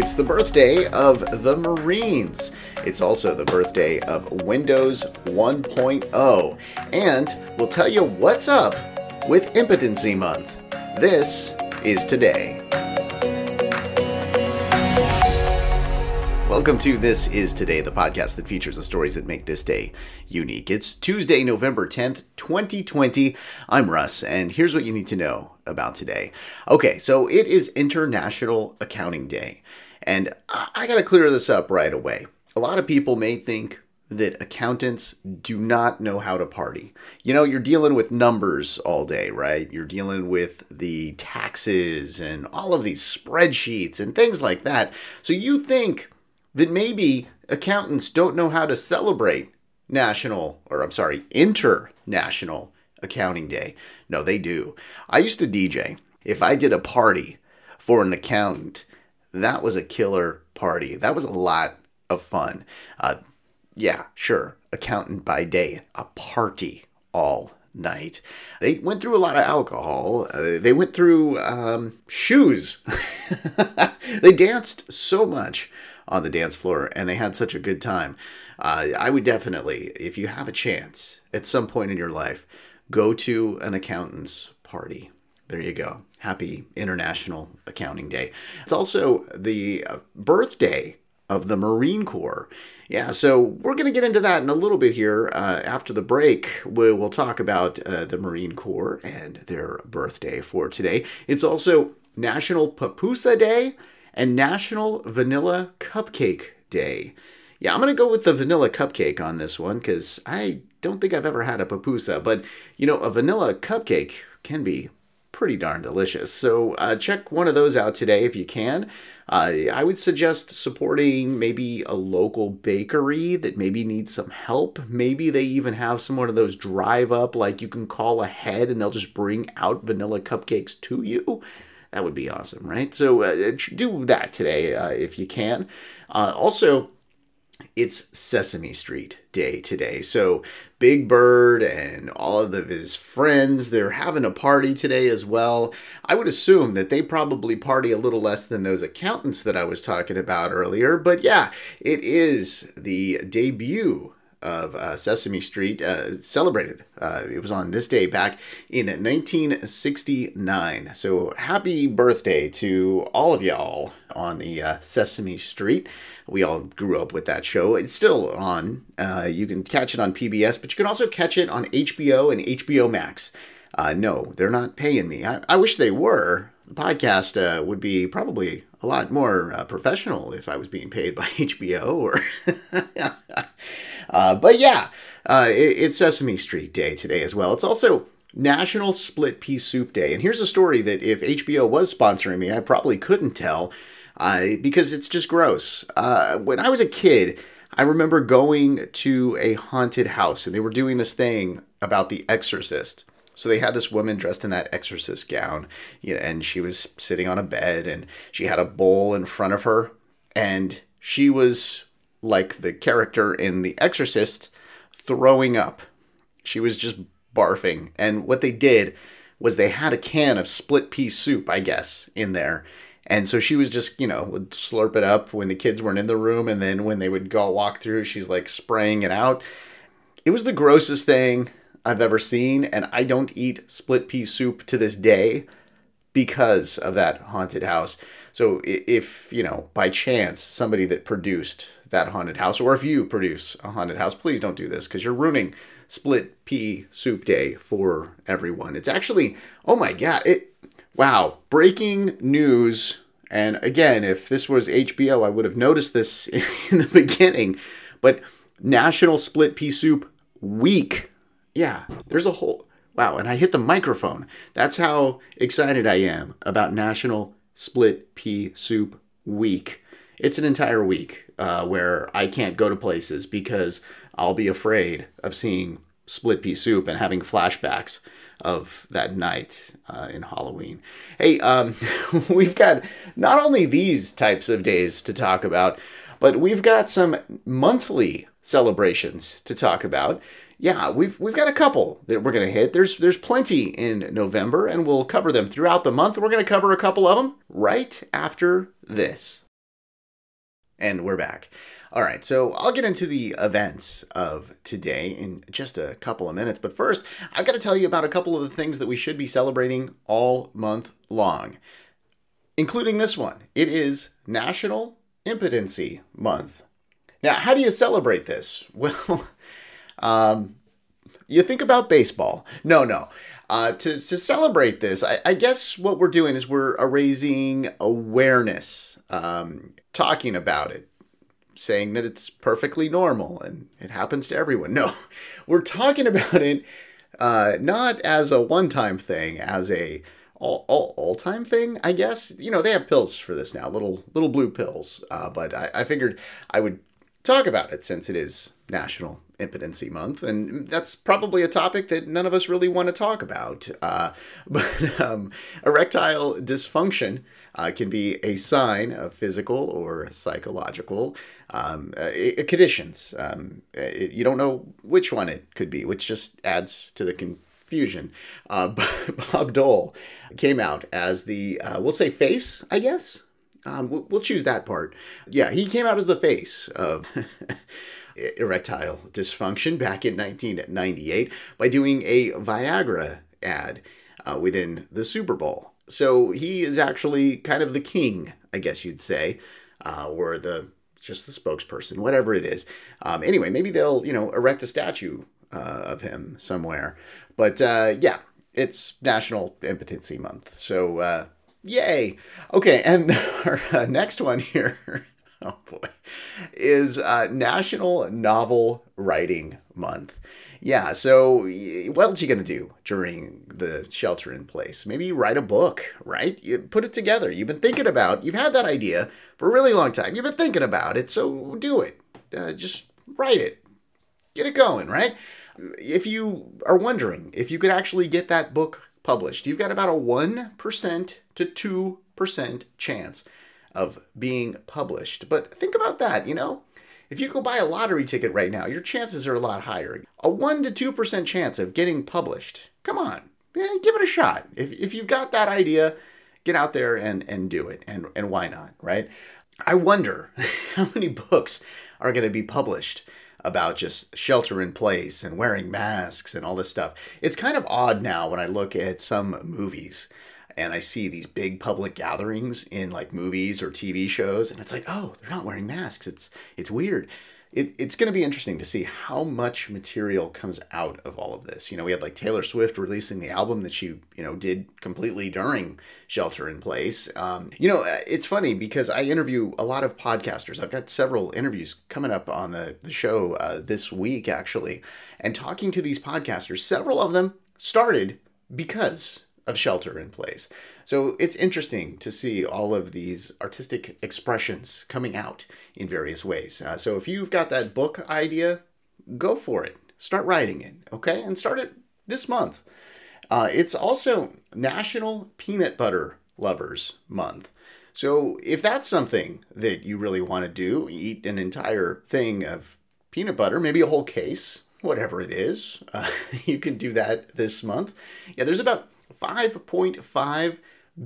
It's the birthday of the Marines. It's also the birthday of Windows 1.0. And we'll tell you what's up with Impotency Month. This is today. Welcome to This Is Today, the podcast that features the stories that make this day unique. It's Tuesday, November 10th, 2020. I'm Russ, and here's what you need to know about today. Okay, so it is International Accounting Day, and I gotta clear this up right away. A lot of people may think that accountants do not know how to party. You know, you're dealing with numbers all day, right? You're dealing with the taxes and all of these spreadsheets and things like that. So you think that maybe accountants don't know how to celebrate national, or I'm sorry, international accounting day. No, they do. I used to DJ. If I did a party for an accountant, that was a killer party. That was a lot of fun. Uh, yeah, sure. Accountant by day, a party all night. They went through a lot of alcohol. Uh, they went through um, shoes. they danced so much on the dance floor and they had such a good time. Uh, I would definitely, if you have a chance at some point in your life, go to an accountant's party. There you go. Happy International Accounting Day. It's also the uh, birthday of the Marine Corps. Yeah, so we're going to get into that in a little bit here. Uh, after the break, we'll, we'll talk about uh, the Marine Corps and their birthday for today. It's also National Papusa Day and National Vanilla Cupcake Day. Yeah, I'm going to go with the vanilla cupcake on this one because I don't think I've ever had a papusa, but you know, a vanilla cupcake can be pretty darn delicious. So uh, check one of those out today if you can. Uh, I would suggest supporting maybe a local bakery that maybe needs some help. Maybe they even have some one of those drive up, like you can call ahead and they'll just bring out vanilla cupcakes to you. That would be awesome, right? So uh, do that today uh, if you can. Uh, also, it's Sesame Street Day today. So Big Bird and all of his friends, they're having a party today as well. I would assume that they probably party a little less than those accountants that I was talking about earlier. But yeah, it is the debut of uh, Sesame Street uh, celebrated. Uh, it was on this day back in 1969. So happy birthday to all of y'all on the uh, Sesame Street. We all grew up with that show. It's still on. Uh, you can catch it on PBS, but you can also catch it on HBO and HBO Max. Uh, no, they're not paying me. I, I wish they were. The podcast would be probably a lot more professional if I was being paid by HBO or. Uh, but yeah, uh, it, it's Sesame Street Day today as well. It's also National Split Pea Soup Day. And here's a story that if HBO was sponsoring me, I probably couldn't tell uh, because it's just gross. Uh, when I was a kid, I remember going to a haunted house and they were doing this thing about the exorcist. So they had this woman dressed in that exorcist gown, you know, and she was sitting on a bed and she had a bowl in front of her and she was like the character in The Exorcist, throwing up. She was just barfing. And what they did was they had a can of split pea soup, I guess, in there. And so she was just, you know, would slurp it up when the kids weren't in the room. And then when they would go walk through, she's like spraying it out. It was the grossest thing I've ever seen. And I don't eat split pea soup to this day because of that haunted house. So if, you know, by chance, somebody that produced that haunted house, or if you produce a haunted house, please don't do this because you're ruining split pea soup day for everyone. It's actually, oh my god, it wow, breaking news. And again, if this was HBO, I would have noticed this in the beginning. But National Split Pea Soup Week. Yeah, there's a whole wow, and I hit the microphone. That's how excited I am about National Split Pea Soup Week. It's an entire week uh, where I can't go to places because I'll be afraid of seeing split pea soup and having flashbacks of that night uh, in Halloween. Hey, um, we've got not only these types of days to talk about, but we've got some monthly celebrations to talk about. Yeah, we've we've got a couple that we're gonna hit. There's there's plenty in November, and we'll cover them throughout the month. We're gonna cover a couple of them right after this. And we're back. All right, so I'll get into the events of today in just a couple of minutes. But first, I've got to tell you about a couple of the things that we should be celebrating all month long, including this one. It is National Impotency Month. Now, how do you celebrate this? Well, um, you think about baseball. No, no. Uh, to, to celebrate this, I, I guess what we're doing is we're raising awareness, um, talking about it, saying that it's perfectly normal and it happens to everyone. No, we're talking about it uh, not as a one time thing, as a all, all, all time thing, I guess. You know, they have pills for this now, little little blue pills. Uh, but I, I figured I would talk about it since it is National Impotency Month, and that's probably a topic that none of us really want to talk about. Uh, but um, erectile dysfunction uh, can be a sign of physical or psychological um, uh, conditions. Um, it, you don't know which one it could be, which just adds to the confusion. Uh, Bob Dole came out as the, uh, we'll say, face, I guess. Um, we'll, we'll choose that part. Yeah, he came out as the face of. erectile dysfunction back in 1998 by doing a Viagra ad uh, within the Super Bowl. So he is actually kind of the king, I guess you'd say, uh, or the just the spokesperson, whatever it is. Um, anyway, maybe they'll you know erect a statue uh, of him somewhere. But uh, yeah, it's National Impotency Month, so uh, yay! Okay, and our uh, next one here. oh boy, is uh, National Novel Writing Month. Yeah, so what else you gonna do during the shelter in place? Maybe write a book, right? You put it together. You've been thinking about. You've had that idea for a really long time. You've been thinking about it, so do it. Uh, just write it. Get it going, right? If you are wondering if you could actually get that book published, you've got about a one percent to two percent chance of being published. But think about that, you know? If you go buy a lottery ticket right now, your chances are a lot higher. A 1 to 2% chance of getting published. Come on, give it a shot. If, if you've got that idea, get out there and, and do it. And, and why not, right? I wonder how many books are going to be published about just shelter in place and wearing masks and all this stuff. It's kind of odd now when I look at some movies and I see these big public gatherings in like movies or TV shows, and it's like, oh, they're not wearing masks. It's it's weird. It, it's going to be interesting to see how much material comes out of all of this. You know, we had like Taylor Swift releasing the album that she, you know, did completely during shelter in place. Um, you know, uh, it's funny because I interview a lot of podcasters. I've got several interviews coming up on the, the show uh, this week, actually, and talking to these podcasters. Several of them started because of shelter in place. So it's interesting to see all of these artistic expressions coming out in various ways. Uh, so if you've got that book idea, go for it. Start writing it, okay? And start it this month. Uh, it's also National Peanut Butter Lovers Month. So if that's something that you really want to do, eat an entire thing of peanut butter, maybe a whole case, whatever it is, uh, you can do that this month. Yeah, there's about 5.5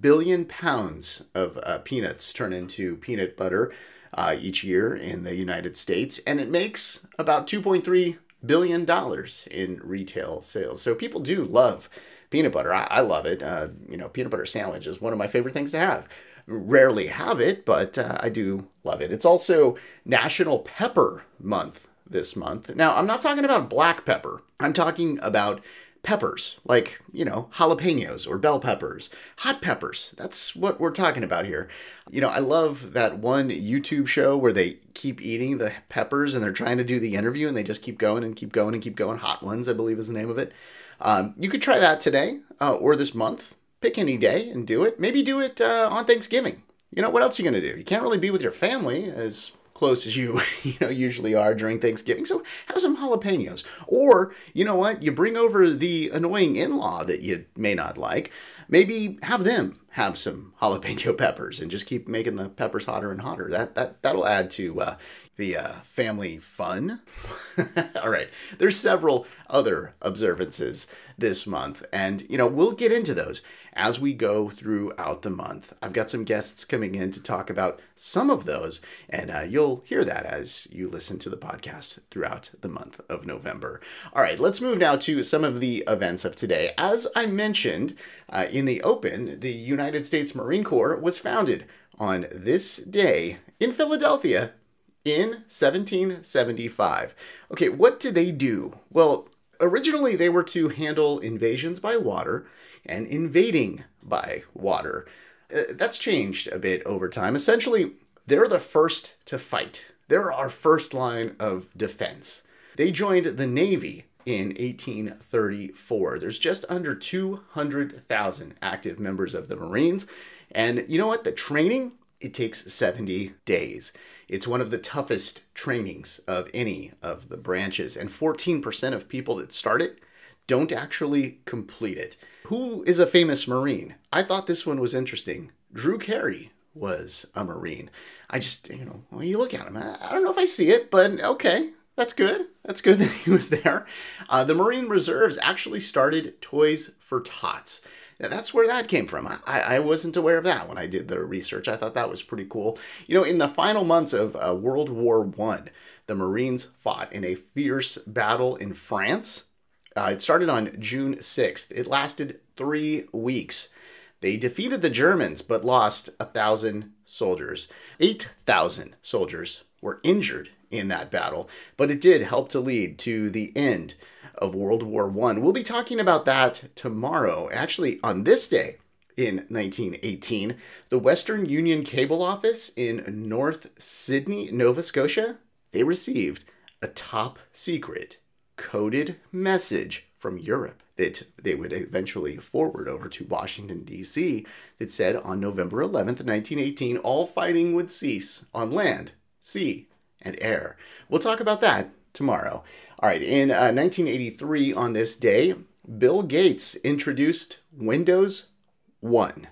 billion pounds of uh, peanuts turn into peanut butter uh, each year in the United States, and it makes about 2.3 billion dollars in retail sales. So people do love peanut butter. I, I love it. Uh, you know, peanut butter sandwich is one of my favorite things to have. Rarely have it, but uh, I do love it. It's also National Pepper Month this month. Now, I'm not talking about black pepper. I'm talking about peppers, like, you know, jalapenos or bell peppers, hot peppers. That's what we're talking about here. You know, I love that one YouTube show where they keep eating the peppers and they're trying to do the interview and they just keep going and keep going and keep going. Hot Ones, I believe, is the name of it. Um, you could try that today uh, or this month. Pick any day and do it. Maybe do it uh, on Thanksgiving. You know, what else are you going to do? You can't really be with your family as close as you you know usually are during Thanksgiving. So have some jalapenos. Or you know what? You bring over the annoying in-law that you may not like. Maybe have them have some jalapeno peppers and just keep making the peppers hotter and hotter. That that that'll add to uh, the uh, family fun. All right, there's several other observances this month, and you know we'll get into those as we go throughout the month. I've got some guests coming in to talk about some of those, and uh, you'll hear that as you listen to the podcast throughout the month of November. All right, let's move now to some of the events of today. As I mentioned uh, in the open, the United States Marine Corps was founded on this day in Philadelphia in 1775. Okay, what did they do? Well, originally they were to handle invasions by water and invading by water. Uh, that's changed a bit over time. Essentially, they're the first to fight. They're our first line of defense. They joined the Navy in 1834. There's just under 200,000 active members of the Marines. And you know what? The training, it takes 70 days. It's one of the toughest trainings of any of the branches, and 14% of people that start it don't actually complete it. Who is a famous Marine? I thought this one was interesting. Drew Carey was a Marine. I just, you know, when you look at him, I don't know if I see it, but okay, that's good. That's good that he was there. Uh, the Marine Reserves actually started Toys for Tots. Now, that's where that came from. I, I wasn't aware of that when I did the research. I thought that was pretty cool. You know, in the final months of uh, World War One, the Marines fought in a fierce battle in France. Uh, it started on June 6th. It lasted three weeks. They defeated the Germans but lost a thousand soldiers. 8,000 soldiers were injured in that battle, but it did help to lead to the end of World War One. We'll be talking about that tomorrow. Actually, on this day in 1918, the Western Union Cable Office in North Sydney, Nova Scotia, they received a top secret coded message from Europe that they would eventually forward over to Washington, D.C., that said on November 11th, 1918, all fighting would cease on land, sea, and air. We'll talk about that tomorrow. All right, in uh, 1983, on this day, Bill Gates introduced Windows 1.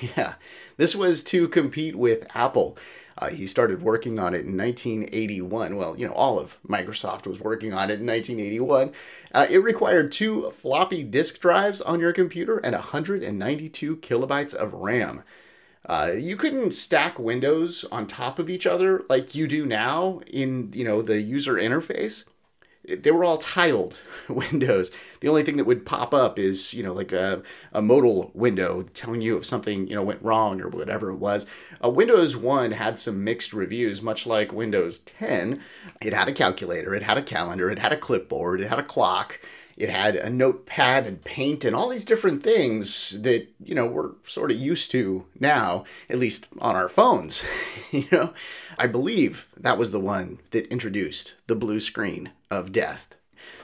yeah, this was to compete with Apple. Uh, he started working on it in 1981. Well, you know, all of Microsoft was working on it in 1981. Uh, it required two floppy disk drives on your computer and 192 kilobytes of RAM. Uh, you couldn't stack windows on top of each other like you do now in you know the user interface they were all tiled windows. The only thing that would pop up is, you know, like a, a modal window telling you if something, you know, went wrong or whatever it was. Uh, Windows 1 had some mixed reviews, much like Windows 10. It had a calculator, it had a calendar, it had a clipboard, it had a clock, it had a notepad and paint and all these different things that, you know, we're sort of used to now, at least on our phones. you know, I believe that was the one that introduced the blue screen of death.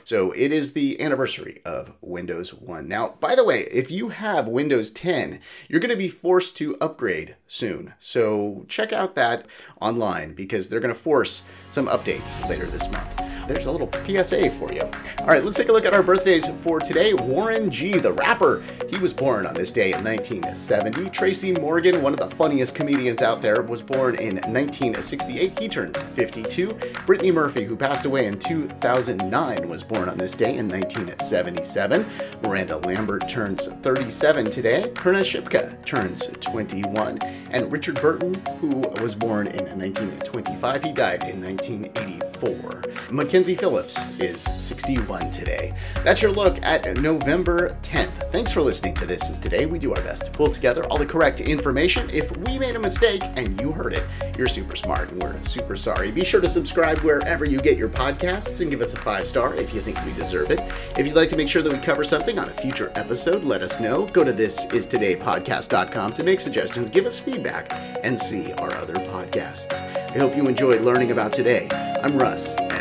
So it is the anniversary of Windows 1. Now, by the way, if you have Windows 10, you're going to be forced to upgrade soon. So check out that online because they're going to force some updates later this month there's a little PSA for you. All right, let's take a look at our birthdays for today. Warren G, the rapper, he was born on this day in 1970. Tracy Morgan, one of the funniest comedians out there, was born in 1968. He turns 52. Brittany Murphy, who passed away in 2009, was born on this day in 1977. Miranda Lambert turns 37 today. Kiernan Shipka turns 21. And Richard Burton, who was born in 1925, he died in 1984. Mackenzie Phillips is 61 today. That's your look at November 10th. Thanks for listening to This Is Today. We do our best to pull together all the correct information. If we made a mistake and you heard it, you're super smart and we're super sorry. Be sure to subscribe wherever you get your podcasts and give us a five star if you think we deserve it. If you'd like to make sure that we cover something on a future episode, let us know. Go to thisistodaypodcast.com to make suggestions, give us feedback, and see our other podcasts. I hope you enjoyed learning about today. I'm Russ.